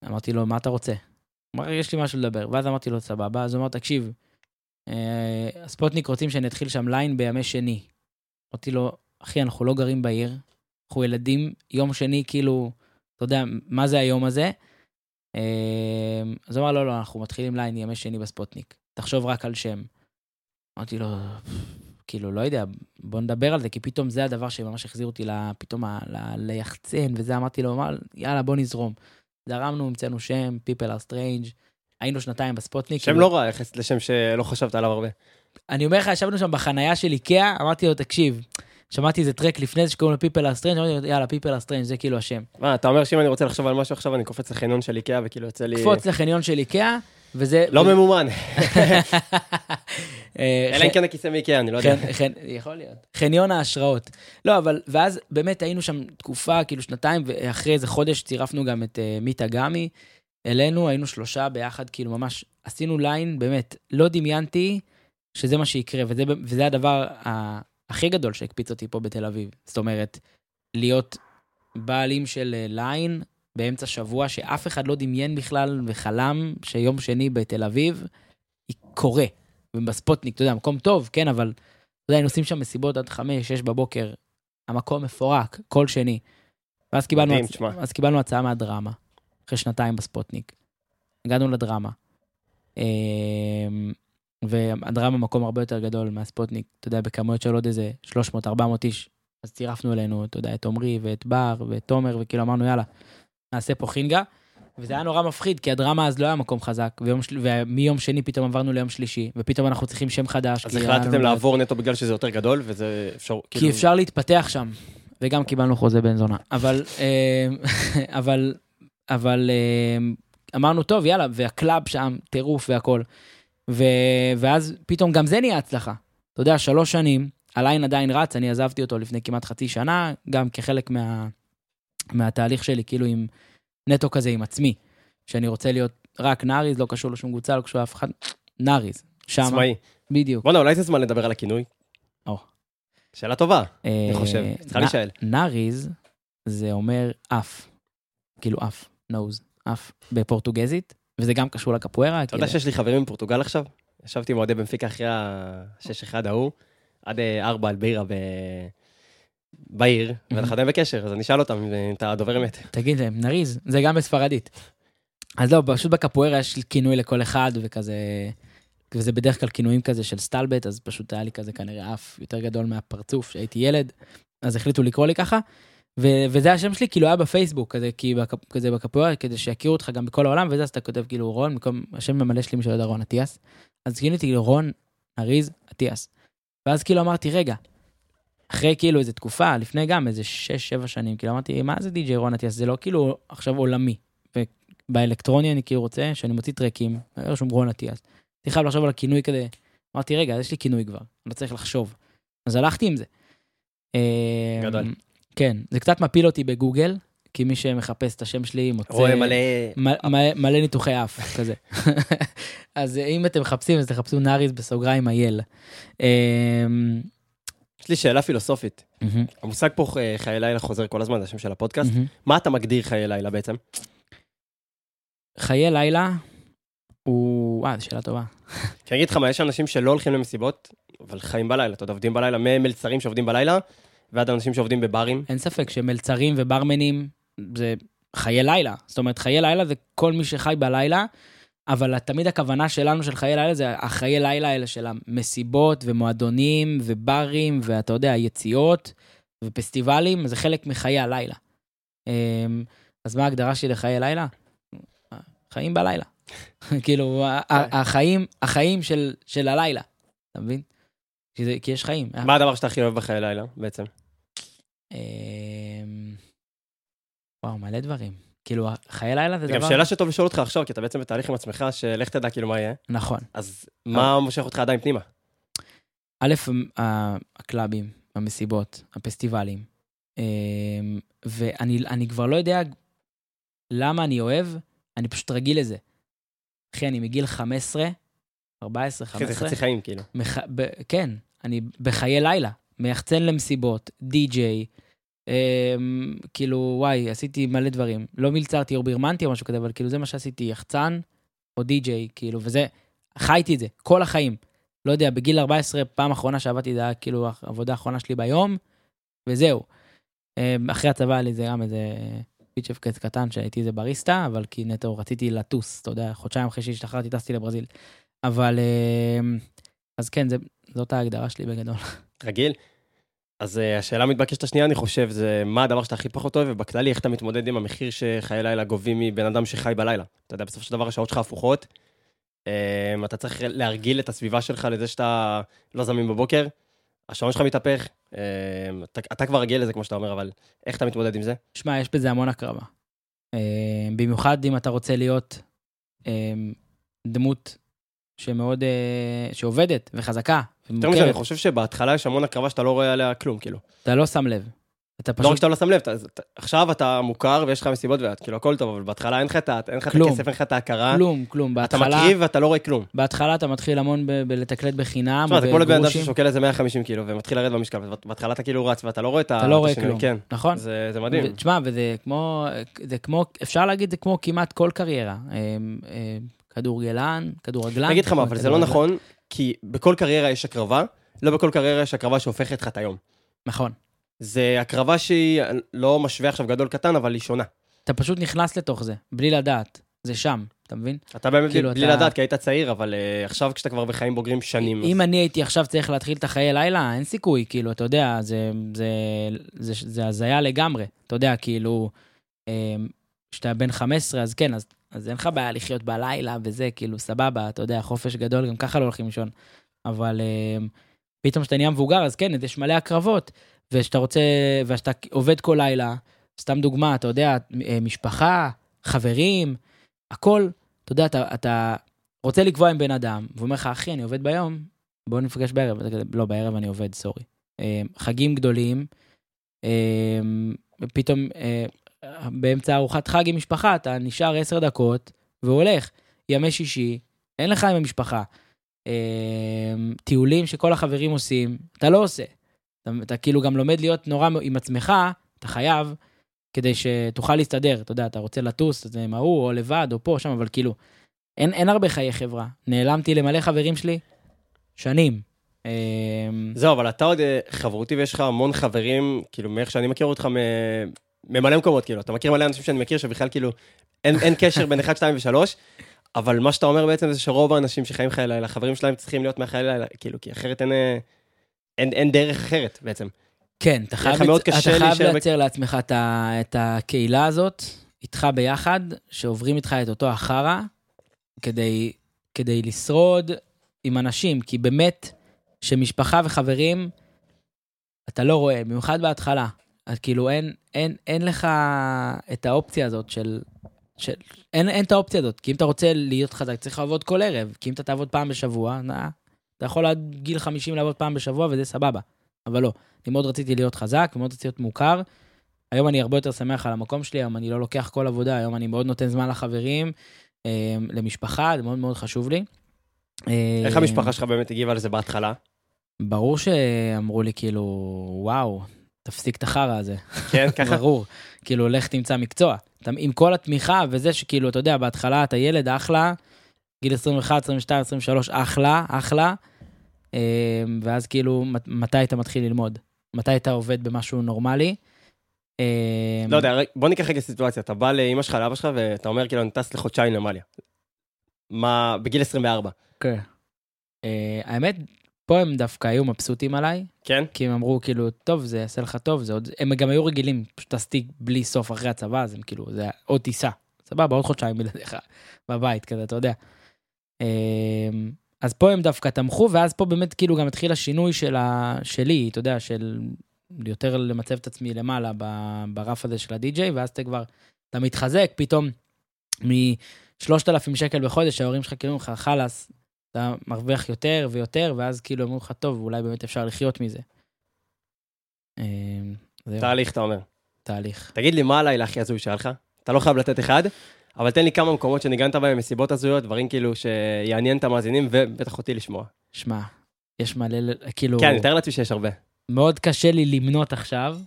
אמרתי לו, מה אתה רוצה? הוא אמר, יש לי משהו לדבר. ואז אמרתי לו, סבבה. אז הוא אמר, תקשיב, אה, הספוטניק רוצים שאני אתחיל שם ליין בימי שני. אמרתי לו, אחי, אנחנו לא גרים בעיר, אנחנו ילדים, יום שני, כאילו, אתה יודע, מה זה היום הזה? אה, אז הוא אמר, לא, לא, אנחנו מתחילים ליין ימי שני בספוטניק. תחשוב רק על שם. אמרתי לו, כאילו, לא יודע, בוא נדבר על זה, כי פתאום זה הדבר שממש החזיר אותי פתאום ליחצן, וזה אמרתי לו, יאללה, בוא נזרום. זרמנו, המצאנו שם, People are Strange, היינו שנתיים בספוטניק. שם כאילו- לא רע יחסית לשם שלא חשבת עליו הרבה. אני אומר לך, ישבנו שם בחנייה של איקאה, אמרתי לו, תקשיב, שמעתי איזה טרק לפני זה שקוראים לו People are Strange, אמרתי יאללה, People are Strange, זה כאילו השם. מה, אתה אומר שאם אני רוצה לחשוב על משהו עכשיו, אני קופץ לחניון של איקאה וכאילו יוצא לי... קפוץ לחניון של איקאה, וזה... לא ממומן. אה, אלא אם כן הכיסא מאיקאה, אני לא יודע. יכול להיות. חניון ההשראות. לא, אבל, ואז באמת היינו שם תקופה, כאילו שנתיים, ואחרי איזה חודש צירפנו גם את uh, מיטה גמי אלינו, היינו שלושה ביחד, כאילו ממש עשינו ליין, באמת, לא דמיינתי שזה מה שיקרה, וזה, וזה הדבר הכי גדול שהקפיץ אותי פה בתל אביב. זאת אומרת, להיות בעלים של אה, ליין באמצע שבוע, שאף אחד לא דמיין בכלל וחלם שיום שני בתל אביב קורה. ובספוטניק, אתה יודע, מקום טוב, כן, אבל, אתה יודע, היינו עושים שם מסיבות עד חמש, שש בבוקר, המקום מפורק, כל שני. ואז קיבלנו, מדהים, הצ... אז קיבלנו הצעה מהדרמה, אחרי שנתיים בספוטניק. הגענו לדרמה. אמ, והדרמה מקום הרבה יותר גדול מהספוטניק, אתה יודע, בכמויות של עוד איזה 300-400 איש. אז צירפנו אלינו, אתה יודע, את עמרי ואת בר ואת תומר, וכאילו אמרנו, יאללה, נעשה פה חינגה. וזה היה נורא מפחיד, כי הדרמה אז לא היה מקום חזק, ויום. ומיום שני פתאום עברנו ליום שלישי, ופתאום אנחנו צריכים שם חדש. אז החלטתם. לעבור נטו בגלל שזה יותר גדול, וזה אפשר, כי כאילו... אפשר להתפתח שם, וגם קיבלנו חוזה בן זונה. אבל, אה, אבל, אבל אה, אמרנו, טוב, יאללה, והקלאב שם, טירוף והכל. ו, ואז פתאום גם זה נהיה הצלחה. אתה יודע, שלוש שנים, הליין עדיין רץ, אני עזבתי אותו לפני כמעט חצי שנה, גם כחלק מה, מהתהליך שלי, כאילו עם נטו כזה עם עצמי, שאני רוצה להיות רק נאריז, לא קשור לשום קבוצה, לא קשור לאף אחד, נאריז, שמה, עצמאי. בדיוק. בואנה, אולי זה זמן לדבר על הכינוי? או. שאלה טובה, אה, אני חושב. צריכה להישאל. נאריז זה אומר אף, כאילו אף, נוז, אף, בפורטוגזית, וזה גם קשור לקפוארה. אתה יודע שיש לי חברים מפורטוגל עכשיו? ישבתי עם אוהדי בנפיקה אחרי ה-6-1 ההוא, עד 4 על בירה ב... בעיר, ואנחנו עדיין בקשר, אז אני אשאל אותם אם אתה דובר אמת. תגיד להם, נריז, זה גם בספרדית. אז לא, פשוט בקפוארה יש כינוי לכל אחד, וכזה, וזה בדרך כלל כינויים כזה של סטלבט, אז פשוט היה לי כזה כנראה אף יותר גדול מהפרצוף, שהייתי ילד, אז החליטו לקרוא לי ככה. ו- וזה השם שלי, כאילו היה בפייסבוק, כזה, כי בק- כזה בקפוארה, כדי שיכירו אותך גם בכל העולם, וזה, אז אתה כותב כאילו רון, במקום, השם המלא שלי, יודע, רון אטיאס. אז כאילו כאילו רון, אריז, אטיאס. ואז כאילו אמרתי, רגע, אחרי כאילו איזה תקופה, לפני גם איזה 6-7 שנים, כאילו אמרתי, מה זה די.ג'יי רון אטיאס? זה לא כאילו עכשיו עולמי. ובאלקטרוני אני כאילו רוצה שאני מוציא טרקים, היה רשום רון אטיאס. הייתי חייב לחשוב על הכינוי כזה, אמרתי, רגע, יש לי כינוי כבר, אני לא צריך לחשוב. אז הלכתי עם זה. אה, גדול. כן, זה קצת מפיל אותי בגוגל, כי מי שמחפש את השם שלי מוצא... רואה מלא... מ- מ- מלא ניתוחי אף, כזה. אז אם אתם מחפשים, אז תחפשו נאריס בסוגריים אייל. אמ, יש לי שאלה פילוסופית. המושג פה אה, חיי לילה חוזר כל הזמן, זה השם של הפודקאסט. מה אתה מגדיר חיי לילה בעצם? חיי לילה הוא... וואי, זו שאלה טובה. כי אני אגיד לך מה, יש אנשים שלא הולכים למסיבות, אבל חיים בלילה, אתה יודע, עובדים בלילה, ממלצרים שעובדים בלילה, ועד אנשים שעובדים בברים. אין ספק שמלצרים וברמנים זה חיי לילה. זאת אומרת, חיי לילה זה כל מי שחי בלילה, אבל תמיד הכוונה שלנו של חיי לילה זה החיי לילה האלה של המסיבות ומועדונים וברים, ואתה יודע, יציאות ופסטיבלים, זה חלק מחיי הלילה. אמ, אז מה ההגדרה שלי לחיי לילה? חיים בלילה. כאילו, ה- החיים, החיים של, של הלילה, אתה מבין? כי, זה, כי יש חיים. מה הדבר שאתה הכי אוהב בחיי לילה בעצם? אמ, וואו, מלא דברים. כאילו, חיי לילה זה זה גם דבר... שאלה שטוב לשאול אותך עכשיו, כי אתה בעצם בתהליך עם עצמך, שלך תדע כאילו מה יהיה. נכון. אז מה מושך אותך עדיין פנימה? א', הקלאבים, המסיבות, הפסטיבלים. אמ, ואני אני כבר לא יודע למה אני אוהב, אני פשוט רגיל לזה. אחי, אני מגיל 15, 14, אחי, זה 15. חצי חיים כאילו. מח... ב... כן, אני בחיי לילה, מיחצן למסיבות, די-ג'יי, אמ, כאילו, וואי, עשיתי מלא דברים. לא מלצרתי או בירמנתי או משהו כזה, אבל כאילו זה מה שעשיתי, יחצן או די-ג'יי, כאילו, וזה, חייתי את זה, כל החיים. לא יודע, בגיל 14, פעם אחרונה שעבדתי, זה היה כאילו העבודה האחרונה שלי ביום, וזהו. אמ, אחרי הצבא היה לי זה גם איזה פיצ'ף קץ קטן שהייתי איזה בריסטה, אבל כי נטו רציתי לטוס, אתה יודע, חודשיים אחרי שהשתחררתי טסתי לברזיל. אבל, אמ, אז כן, זה, זאת ההגדרה שלי בגדול. רגיל. אז uh, השאלה המתבקשת השנייה, אני חושב, זה מה הדבר שאתה הכי פחות אוהב, ובכללי, איך אתה מתמודד עם המחיר שחיי לילה גובים מבן אדם שחי בלילה. אתה יודע, בסופו של דבר השעות שלך הפוכות. Um, אתה צריך להרגיל את הסביבה שלך לזה שאתה לא זמין בבוקר, השעון שלך מתהפך, um, אתה, אתה כבר רגיל לזה, כמו שאתה אומר, אבל איך אתה מתמודד עם זה? שמע, יש בזה המון הקרבה. אה, במיוחד אם אתה רוצה להיות אה, דמות שמאוד, אה, שעובדת וחזקה יותר מזה, אני חושב שבהתחלה יש המון הקרבה שאתה לא רואה עליה כלום, כאילו. אתה לא שם לב. אתה לא רק פשוט, שאתה לא שם לב, אתה, אתה, עכשיו אתה מוכר ויש לך מסיבות, ואת, כאילו, הכל טוב, אבל בהתחלה אין לך את. הכסף, אין לך את ההכרה. כלום, כלום. אתה בהתחלה, מקריב ואתה לא רואה כלום. בהתחלה אתה מתחיל המון בלתקלט בחינם, תשמע, זה כמו לבן אדם. ששוקל איזה 150 קילו ומתחיל לרדת במשקל, ובהתחלה אתה כאילו רץ ואתה לא רואה את ה... אתה לא רואה כלום. כן, נכון? זה זה מדהים. תשמע, וזה כמו, זה כמו, אפשר להגיד, זה כמו כמעט כל קריירה. אה, אה, כדורגלן, כדורגלן. אני אגיד לך מה, אבל זה לא. נכון, כי בכל קריירה יש הקרבה, לא בכל קריירה יש הקרבה שהופכת לך את היום. נכון. זה הקרבה שהיא, לא משווה עכשיו גדול קטן, אבל היא שונה. אתה פשוט נכנס לתוך זה, בלי לדעת. זה שם, אתה מבין? אתה באמת כאילו, בלי אתה- לדעת, כי היית צעיר, אבל אה, עכשיו כשאתה כבר בחיים בוגרים שנים, אז- אם אני הייתי עכשיו צריך להתחיל את החיי לילה, אין סיכוי, כאילו, אתה יודע, זה, זה, זה, זה הזיה לגמרי. אתה יודע, כאילו, אמ, כשאתה בן 15, אז כן, אז, אז אין לך בעיה לחיות בלילה וזה, כאילו, סבבה, אתה יודע, חופש גדול, גם ככה לא הולכים לישון. אבל אמ, פתאום כשאתה נהיה מבוגר, אז כן, יש מלא הקרבות, ושאתה רוצה, ושאתה עובד כל לילה, סתם דוגמה, אתה יודע, אה, משפחה, חברים, הכל, אתה יודע, אתה, אתה רוצה לקבוע עם בן אדם, והוא אומר לך, אחי, אני עובד ביום, בוא נפגש בערב. לא, בערב אני עובד, סורי. אה, חגים גדולים, אה, פתאום אה, באמצע ארוחת חג עם משפחה, אתה נשאר עשר דקות והולך. ימי שישי, אין לך עם המשפחה. אה, טיולים שכל החברים עושים, אתה לא עושה. אתה, אתה כאילו גם לומד להיות נורא עם עצמך, אתה חייב, כדי שתוכל להסתדר. אתה יודע, אתה רוצה לטוס, אז עם ההוא, או לבד, או פה, שם, אבל כאילו, אין, אין הרבה חיי חברה. נעלמתי למלא חברים שלי שנים. אה, זהו, אבל אתה עוד אה, חברותי ויש לך המון חברים, כאילו, מאיך שאני מכיר אותך ממלא מקומות, כאילו, אתה מכיר מלא אנשים שאני מכיר שבכלל כאילו, אין, אין קשר בין 1, 2 ו-3, אבל מה שאתה אומר בעצם זה שרוב האנשים שחיים חיי לילה, החברים שלהם צריכים להיות מהחיי לילה, כאילו, כי אחרת אין, אה, אין, אין דרך אחרת בעצם. כן, אתה חייב, לצ... אתה חייב לייצר לעצמך את, ה... את הקהילה הזאת, איתך ביחד, שעוברים איתך את אותו החרא, כדי, כדי לשרוד עם אנשים, כי באמת, שמשפחה וחברים, אתה לא רואה, במיוחד בהתחלה. אז כאילו אין, אין, אין לך את האופציה הזאת של... של אין, אין את האופציה הזאת, כי אם אתה רוצה להיות חזק, צריך לעבוד כל ערב, כי אם אתה תעבוד פעם בשבוע, נא, אתה יכול עד גיל 50 לעבוד פעם בשבוע וזה סבבה, אבל לא. אני מאוד רציתי להיות חזק ומאוד רציתי להיות מוכר. היום אני הרבה יותר שמח על המקום שלי, היום אני לא לוקח כל עבודה, היום אני מאוד נותן זמן לחברים, אה, למשפחה, זה מאוד מאוד חשוב לי. איך המשפחה שלך באמת הגיבה לזה בהתחלה? ברור שאמרו לי כאילו, וואו, תפסיק את החרא הזה. כן, ככה? ברור. כאילו, לך תמצא מקצוע. עם כל התמיכה וזה שכאילו, אתה יודע, בהתחלה אתה ילד, אחלה, גיל 21, 22, 23, אחלה, אחלה. אה, ואז כאילו, מת- מתי אתה מתחיל ללמוד? מתי אתה עובד במשהו נורמלי? אה, לא יודע, בוא ניקח רגע סיטואציה, אתה בא לאמא שלך, לאבא שלך, ואתה אומר כאילו, אני טס לחודשיים למאליה. מה, בגיל 24, כן. אה, האמת, פה הם דווקא היו מבסוטים עליי, כן? כי הם אמרו כאילו, טוב, זה יעשה לך טוב, זה עוד... הם גם היו רגילים, פשוט טסתי בלי סוף אחרי הצבא, אז הם כאילו, זה היה עוד טיסה. סבבה, עוד חודשיים בלעדיך בבית, כזה, אתה יודע. אמ, אז פה הם דווקא תמכו, ואז פה באמת כאילו גם התחיל השינוי של ה... שלי, אתה יודע, של יותר למצב את עצמי למעלה ברף הזה של הדי-ג'יי, ואז אתה כבר, אתה מתחזק, פתאום מ-3,000 שקל בחודש, ההורים שלך כאילו לך, חלאס, אתה מרוויח יותר ויותר, ואז כאילו אמרו לך, טוב, אולי באמת אפשר לחיות מזה. אמ, תהליך, אתה אומר. תהליך. תגיד לי, מה הלילה הכי הזוי שהיה לך? אתה לא חייב לתת אחד, אבל תן לי כמה מקומות שניגנת בהם, מסיבות הזויות, דברים כאילו שיעניין את המאזינים, ובטח אותי לשמוע. שמע, יש מלא, כאילו, כן, אני מתאר לעצמי שיש הרבה. מאוד קשה לי למנות עכשיו.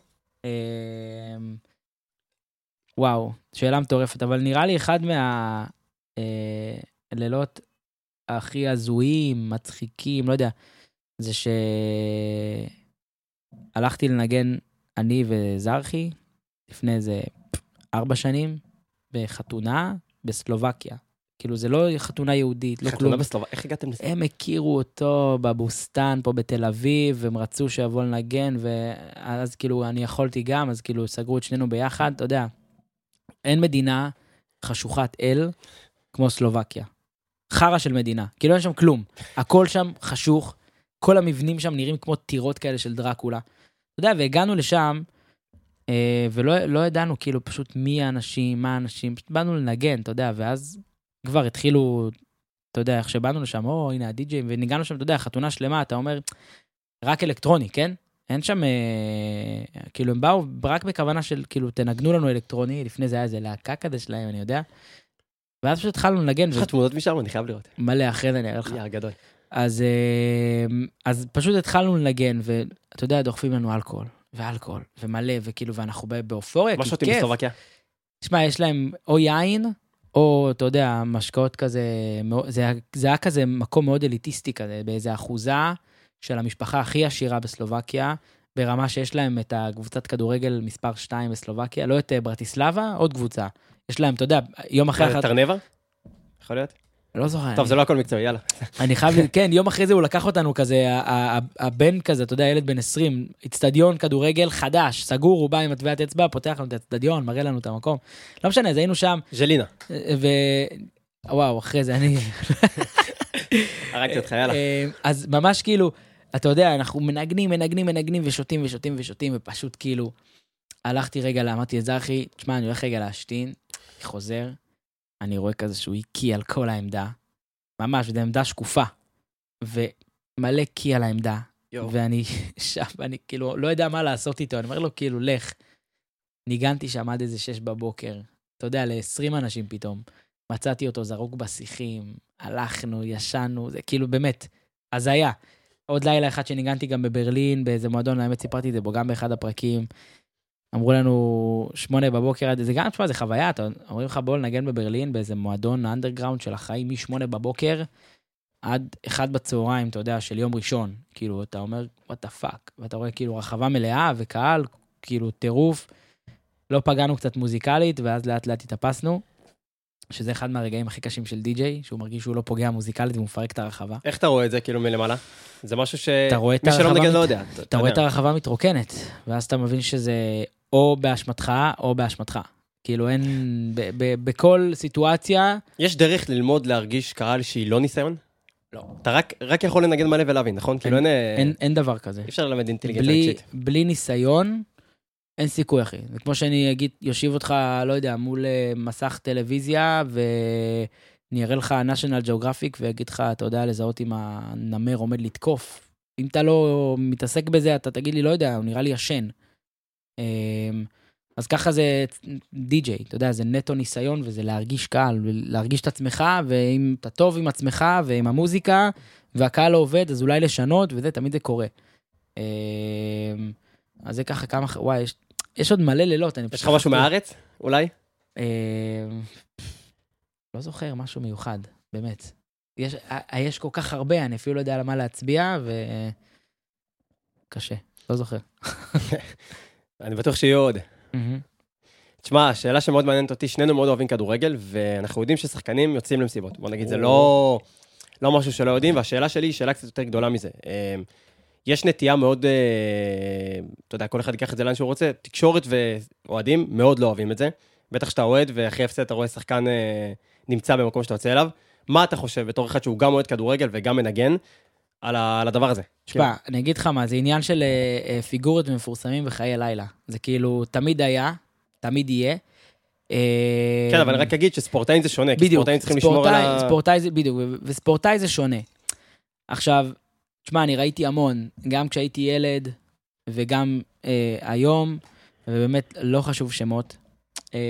אמ, וואו, שאלה מטורפת, אבל נראה לי אחד מהלילות הכי הזויים, מצחיקים, לא יודע, זה שהלכתי לנגן אני וזרחי לפני איזה ארבע שנים בחתונה בסלובקיה. כאילו, זה לא חתונה יהודית, לא כלום. חתונה בסלובקיה, איך הגעתם לזה? הם הכירו אותו בבוסתן פה בתל אביב, והם רצו שיבוא לנגן, ואז כאילו אני יכולתי גם, אז כאילו סגרו את שנינו ביחד, אתה יודע, אין מדינה חשוכת אל כמו סלובקיה. חרא של מדינה, כאילו אין שם כלום. הכל שם חשוך, כל המבנים שם נראים כמו טירות כאלה של דרקולה. אתה יודע, והגענו לשם, אה, ולא לא ידענו כאילו פשוט מי האנשים, מה האנשים, פשוט באנו לנגן, אתה יודע, ואז כבר התחילו אתה יודע, איך שבאנו לשם, או, הנה הדי-ג'ים, וניגענו שם, אתה יודע, חתונה שלמה, אתה אומר, רק אלקטרוני, כן? אין שם, אה, כאילו, הם באו רק בכוונה של, כאילו, תנגנו לנו אלקטרוני, לפני זה היה איזה להקה כזה שלהם, אני יודע. ואז פשוט התחלנו לנגן, יש לך תמונות משם? אני חייב לראות. ומלא, אחרי זה אני אראה לך. יא, גדול. אז, אה, אז פשוט התחלנו לנגן, ואתה יודע, דוחפים לנו אלכוהול, ואלכוהול, ומלא, וכאילו, ואנחנו באופוריה, מה כי שותים כיף. בסלובקיה? תשמע, יש להם או יין, או, אתה יודע, משקאות כזה, זה, זה היה כזה מקום מאוד אליטיסטי כזה, באיזה אחוזה של המשפחה הכי עשירה בסלובקיה, ברמה שיש להם את הקבוצת כדורגל מספר 2 בסלובקיה, לא את אה, ברטיסלבה, עוד קבוצה. יש להם, אתה יודע, יום אחרי... אחת- טרנבה? יכול להיות? לא זוכר. טוב, זה לא הכל מקצועי, יאללה. אני חייב, כן, יום אחרי זה הוא לקח אותנו כזה, הבן כזה, אתה יודע, ילד בן 20, אצטדיון כדורגל חדש, סגור, הוא בא עם מטבעת אצבע, פותח לנו את האצטדיון, מראה לנו את המקום. לא משנה, אז היינו שם, ז'לינה. ו... וואו, אחרי זה אני... הרגתי אותך, יאללה. אה, אז ממש כאילו, אתה יודע, אנחנו מנגנים, מנגנים, מנגנים, ושותים, ושותים, ושותים, ופשוט כאילו, הלכתי רגע, אמרתי לזרחי, תשמע, אני הולך רגע להשתין, אני חוזר, אני רואה כזה שהוא הקיא על כל העמדה, ממש, זו עמדה שקופה, ומלא קיא על העמדה, יואו. ואני שם, ואני כאילו לא יודע מה לעשות איתו, אני אומר לו, כאילו, לך. ניגנתי שם עד איזה שש בבוקר, אתה יודע, ל-20 אנשים פתאום. מצאתי אותו זרוק בשיחים, הלכנו, ישנו, זה כאילו באמת, הזיה. עוד לילה אחד שניגנתי גם בברלין, באיזה מועדון, האמת סיפרתי את זה בו גם באחד הפרקים. אמרו לנו שמונה בבוקר, זה גם, תשמע, זה חוויה, אתה, אומרים לך בוא לנגן בברלין באיזה מועדון underground של החיים משמונה בבוקר עד אחד בצהריים, אתה יודע, של יום ראשון. כאילו, אתה אומר, what the fuck, ואתה רואה כאילו רחבה מלאה וקהל, כאילו טירוף. לא פגענו קצת מוזיקלית, ואז לאט לאט התאפסנו. שזה אחד מהרגעים הכי קשים של די-ג'יי, שהוא מרגיש שהוא לא פוגע מוזיקלית והוא מפרק את הרחבה. איך אתה רואה את זה כאילו מלמעלה? זה משהו ש... אתה רואה את מי שלא הרחבה מנגן לא יודע. אתה רואה את הרחבה מתרוקנת, ואז אתה מבין שזה או באשמתך או באשמתך. כאילו אין, ב- ב- בכל סיטואציה, יש דרך ללמוד להרגיש קהל שהיא לא ניסיון? לא. אתה רק- רק יכול לנגן מלא ולהבין, נכון? כאילו אין... אין, אין דבר כזה. אי אפשר ללמד אינטליגנציה בלי, רגשית. בלי ניסיון, אין סיכוי, אחי. זה כמו שאני אגיד, יושיב אותך, לא יודע, מול אה, מסך טלוויזיה, אני אראה לך national geographic ואגיד לך, אתה יודע לזהות אם הנמר עומד לתקוף. אם אתה לא מתעסק בזה, אתה תגיד לי, לא יודע, הוא נראה לי ישן. אמ, אז ככה זה די-ג'יי, אתה יודע, זה נטו ניסיון וזה להרגיש קהל, להרגיש את עצמך, ואם אתה טוב עם עצמך ועם המוזיקה, והקהל לא עובד, אז אולי לשנות, וזה, תמיד זה קורה. אמ, אז זה ככה כמה, וואי, יש, יש עוד מלא לילות, אני יש לך משהו מהארץ, אולי? אמ, לא זוכר, משהו מיוחד, באמת. יש, יש כל כך הרבה, אני אפילו לא יודע על מה להצביע, ו... קשה, לא זוכר. אני בטוח שיהיו עוד. תשמע, השאלה שמאוד מעניינת אותי, שנינו מאוד אוהבים כדורגל, ואנחנו יודעים ששחקנים יוצאים למסיבות. בוא נגיד, זה לא, לא משהו שלא יודעים, והשאלה שלי היא שאלה קצת יותר גדולה מזה. אמ, יש נטייה מאוד, אה, אתה יודע, כל אחד ייקח את זה לאן שהוא רוצה, תקשורת ואוהדים מאוד לא אוהבים את זה. בטח שאתה אוהד, ואחרי הפסד אתה רואה שחקן אה, נמצא במקום שאתה יוצא אליו. מה אתה חושב, בתור אחד שהוא גם אוהד כדורגל וגם מנגן, על, ה, על הדבר הזה? תשמע, אני אגיד לך מה, זה עניין של אה, פיגורות ומפורסמים בחיי לילה. זה כאילו, תמיד היה, תמיד יהיה. כן, אבל אני רק אגיד שספורטאים זה שונה, בדיוק, כי ספורטאים צריכים לשמור על ה... ספורטאי זה, בדיוק, וספורטאי זה שונה. עכשיו, תשמע, אני ראיתי המון, גם כשהייתי ילד וגם אה, היום, ובאמת לא חשוב שמות. אה,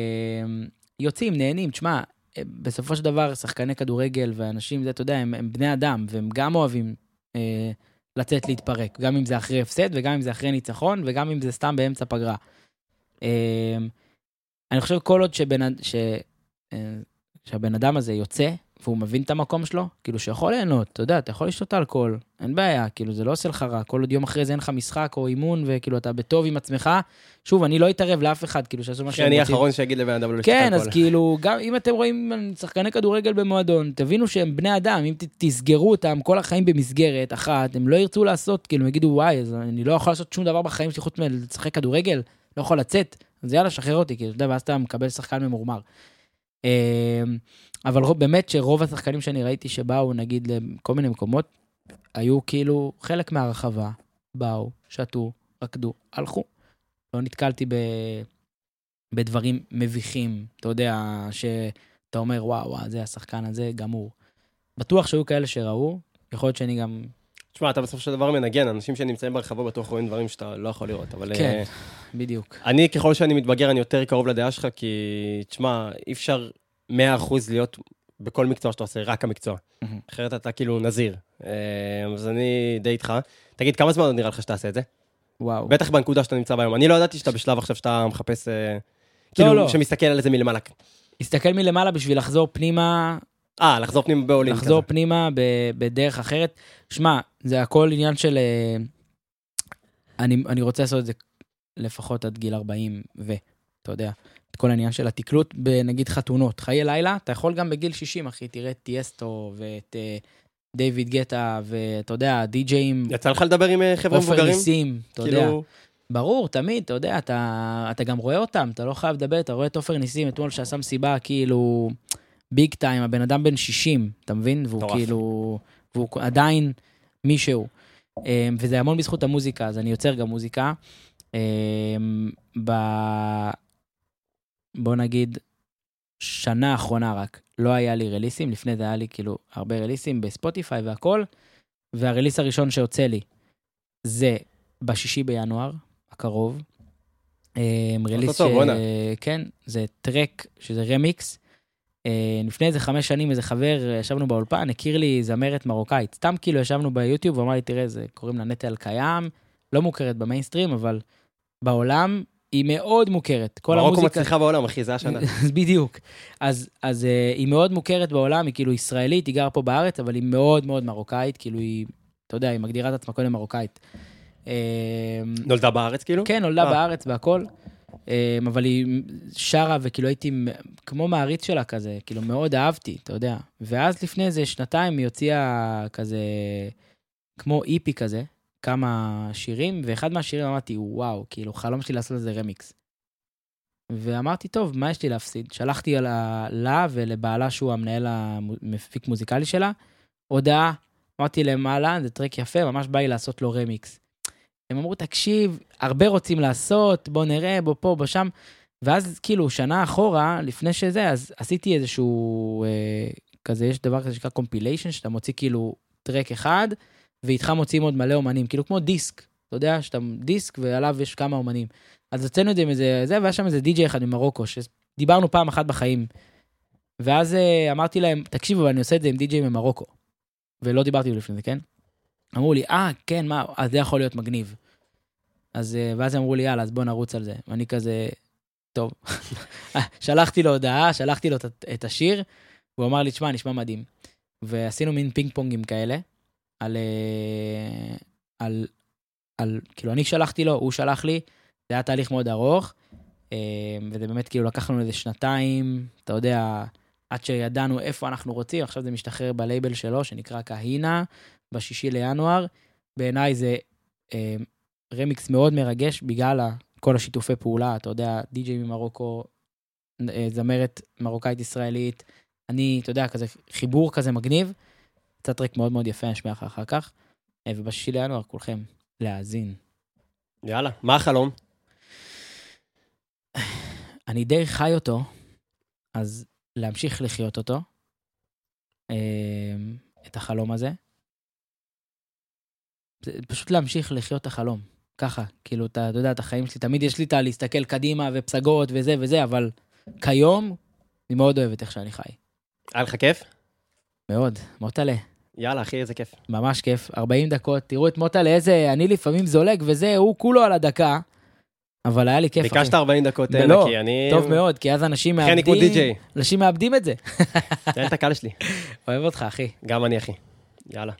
יוצאים, נהנים, תשמע, אה, בסופו של דבר, שחקני כדורגל ואנשים, זה, אתה יודע, הם, הם בני אדם, והם גם אוהבים אה, לצאת להתפרק, גם אם זה אחרי הפסד, וגם אם זה אחרי ניצחון, וגם אם זה סתם באמצע פגרה. אה, אני חושב כל עוד שבן, ש, אה, שהבן אדם הזה יוצא, והוא מבין את המקום שלו, כאילו שיכול ליהנות, אתה יודע, אתה יכול לשתות אלכוהול, אין בעיה, כאילו זה לא עושה לך רע, כל עוד יום אחרי זה אין לך משחק או אימון, וכאילו אתה בטוב עם עצמך. שוב, אני לא אתערב לאף אחד, כאילו שיעשו מה שהם רוצים. אני האחרון שיגיד לבן אדם לא לשתות אלכוהול. כן, אז כאילו, גם אם אתם רואים שחקני כדורגל במועדון, תבינו שהם בני אדם, אם תסגרו אותם כל החיים במסגרת אחת, הם לא ירצו לעשות, כאילו, יגידו, וואי, אז אני לא יכול לעשות שום דבר בחיים שלי חוץ מלשחק כדורגל, לא יכול לצאת, אז יאללה, שחרר אותי, כאילו, אתה יודע, ואז אתה מקבל שחקן ממורמר. אבל באמת שרוב השחקנים שאני ראיתי שבאו, נגיד, לכל מיני מקומות, היו כאילו חלק מהרחבה, באו, שתו, רקדו, הלכו. לא נתקלתי ב... בדברים מביכים, אתה יודע, שאתה אומר, וואו, וואו, זה השחקן הזה, גמור. בטוח שהיו כאלה שראו, יכול להיות שאני גם... תשמע, אתה בסופו של דבר מנגן, אנשים שנמצאים ברחבה בטוח רואים דברים שאתה לא יכול לראות, אבל... כן, uh, בדיוק. אני, ככל שאני מתבגר, אני יותר קרוב לדעה שלך, כי, תשמע, אי אפשר 100% להיות בכל מקצוע שאתה עושה, רק המקצוע. אחרת אתה כאילו נזיר. אה, אז אני די איתך. תגיד, כמה זמן נראה לך שתעשה את זה? וואו. בטח בנקודה שאתה נמצא היום. אני לא ידעתי שאתה בשלב עכשיו שאתה מחפש, אה, כאילו, לא. שמסתכל על זה מלמעלה. מסתכל מלמעלה בשביל לחזור פנימה. אה, לחזור פנימה בעולים. לחזור כזה. פנימה בדרך אחרת. שמע, זה הכל עניין של... אה, אני, אני רוצה לעשות את זה לפחות עד גיל 40 ו... אתה יודע. כל העניין של התקלוט בנגיד חתונות. חיי לילה, אתה יכול גם בגיל 60, אחי, תראה את טיאסטו ואת uh, דיוויד גטה, ואתה יודע, די-ג'אים. יצא לך לדבר עם אה, חבר'ה מבוגרים? עופר ניסים, אתה כאילו... יודע. ברור, תמיד, אתה יודע, אתה, אתה גם רואה אותם, אתה לא חייב לדבר, אתה רואה את עופר ניסים אתמול שעשה מסיבה, כאילו, ביג טיים, הבן אדם בן 60, אתה מבין? והוא טורף. כאילו, והוא עדיין מישהו. אה, וזה המון בזכות המוזיקה, אז אני יוצר גם מוזיקה. ב... בוא נגיד, שנה אחרונה רק, לא היה לי רליסים, לפני זה היה לי כאילו הרבה רליסים בספוטיפיי והכל, והרליס הראשון שיוצא לי זה בשישי בינואר הקרוב. אמ, רליס ש... כן, זה טרק, שזה רמיקס. אמ, לפני איזה חמש שנים איזה חבר, ישבנו באולפן, הכיר לי זמרת מרוקאית. סתם כאילו ישבנו ביוטיוב, הוא אמר לי, תראה, זה קוראים לה נטע אלקיים, לא מוכרת במיינסטרים, אבל בעולם היא מאוד מוכרת. כל המוזיקה... מרוקו מצליחה בעולם, אחי, זה השנה. בדיוק. אז, אז uh, היא מאוד מוכרת בעולם, היא כאילו ישראלית, היא גרה פה בארץ, אבל היא מאוד מאוד מרוקאית, כאילו היא, אתה יודע, היא מגדירה את עצמה קודם מרוקאית. אמ, נולדה בארץ כאילו? כן, נולדה אה. בארץ והכל. אמ, אבל היא שרה, וכאילו הייתי כמו מעריץ שלה כזה, כאילו מאוד אהבתי, אתה יודע. ואז לפני איזה שנתיים היא הוציאה כזה, כמו איפי כזה, כמה שירים, ואחד מהשירים אמרתי, וואו, כאילו, חלום שלי לעשות לזה רמיקס. ואמרתי, טוב, מה יש לי להפסיד? שלחתי לה, לה ולבעלה, שהוא המנהל המפיק מוזיקלי שלה, הודעה, אמרתי להם, אהלן, זה טרק יפה, ממש בא לי לעשות לו רמיקס. הם אמרו, תקשיב, הרבה רוצים לעשות, בוא נראה, בוא פה, בוא שם. ואז כאילו, שנה אחורה, לפני שזה, אז עשיתי איזשהו, אה, כזה, יש דבר כזה שנקרא קומפיליישן, שאתה מוציא כאילו טרק אחד, ואיתך מוציאים עוד מלא אומנים, כאילו כמו דיסק, אתה יודע, שאתה דיסק ועליו יש כמה אומנים. אז הוצאנו את זה עם איזה, זה, והיה שם איזה די-ג'יי אחד ממרוקו, שדיברנו פעם אחת בחיים. ואז אה, אמרתי להם, תקשיבו, אני עושה את זה עם די-ג'יי ממרוקו. ולא דיברתי לפני זה, כן? אמרו לי, אה, כן, מה, אז זה יכול להיות מגניב. אז, אה, ואז אמרו לי, יאללה, אז בוא נרוץ על זה. ואני כזה, טוב. שלחתי לו הודעה, שלחתי לו את השיר, והוא אמר לי, תשמע, נשמע מדהים. ועשינו מין פינג פונגים כאלה, על, אה, על, על, כאילו, אני שלחתי לו, הוא שלח לי, זה היה תהליך מאוד ארוך, אה, וזה באמת, כאילו, לקח לנו איזה שנתיים, אתה יודע, עד שידענו איפה אנחנו רוצים, עכשיו זה משתחרר בלייבל שלו, שנקרא קהינה, בשישי לינואר. בעיניי זה אה, רמיקס מאוד מרגש, בגלל כל השיתופי פעולה, אתה יודע, די.ג'יי ממרוקו, זמרת מרוקאית ישראלית, אני, אתה יודע, כזה חיבור כזה מגניב. קצת טרק מאוד מאוד יפה, נשמיע לך אחר כך. אה, ובשישי לינואר, כולכם, להאזין. יאללה, מה החלום? אני די חי אותו, אז להמשיך לחיות אותו, אה, את החלום הזה. זה פשוט להמשיך לחיות את החלום, ככה, כאילו, אתה, אתה יודע, את החיים שלי, תמיד יש לי את הלהסתכל קדימה ופסגות וזה וזה, אבל כיום, אני מאוד אוהב את איך שאני חי. היה לך כיף? מאוד, מוטלה. יאללה, אחי, איזה כיף. ממש כיף, 40 דקות, תראו את מוטלה, איזה, אני לפעמים זולג וזה, הוא כולו על הדקה, אבל היה לי כיף, אחי. ביקשת 40 דקות, אה, לא, נקי, אני... טוב מאוד, כי אז אנשים אחי, אני כמו מאבדים, די-ג'יי. אנשים מאבדים את זה. תן את הקהל שלי. אוהב אותך, אחי. גם אני, אחי. יאללה.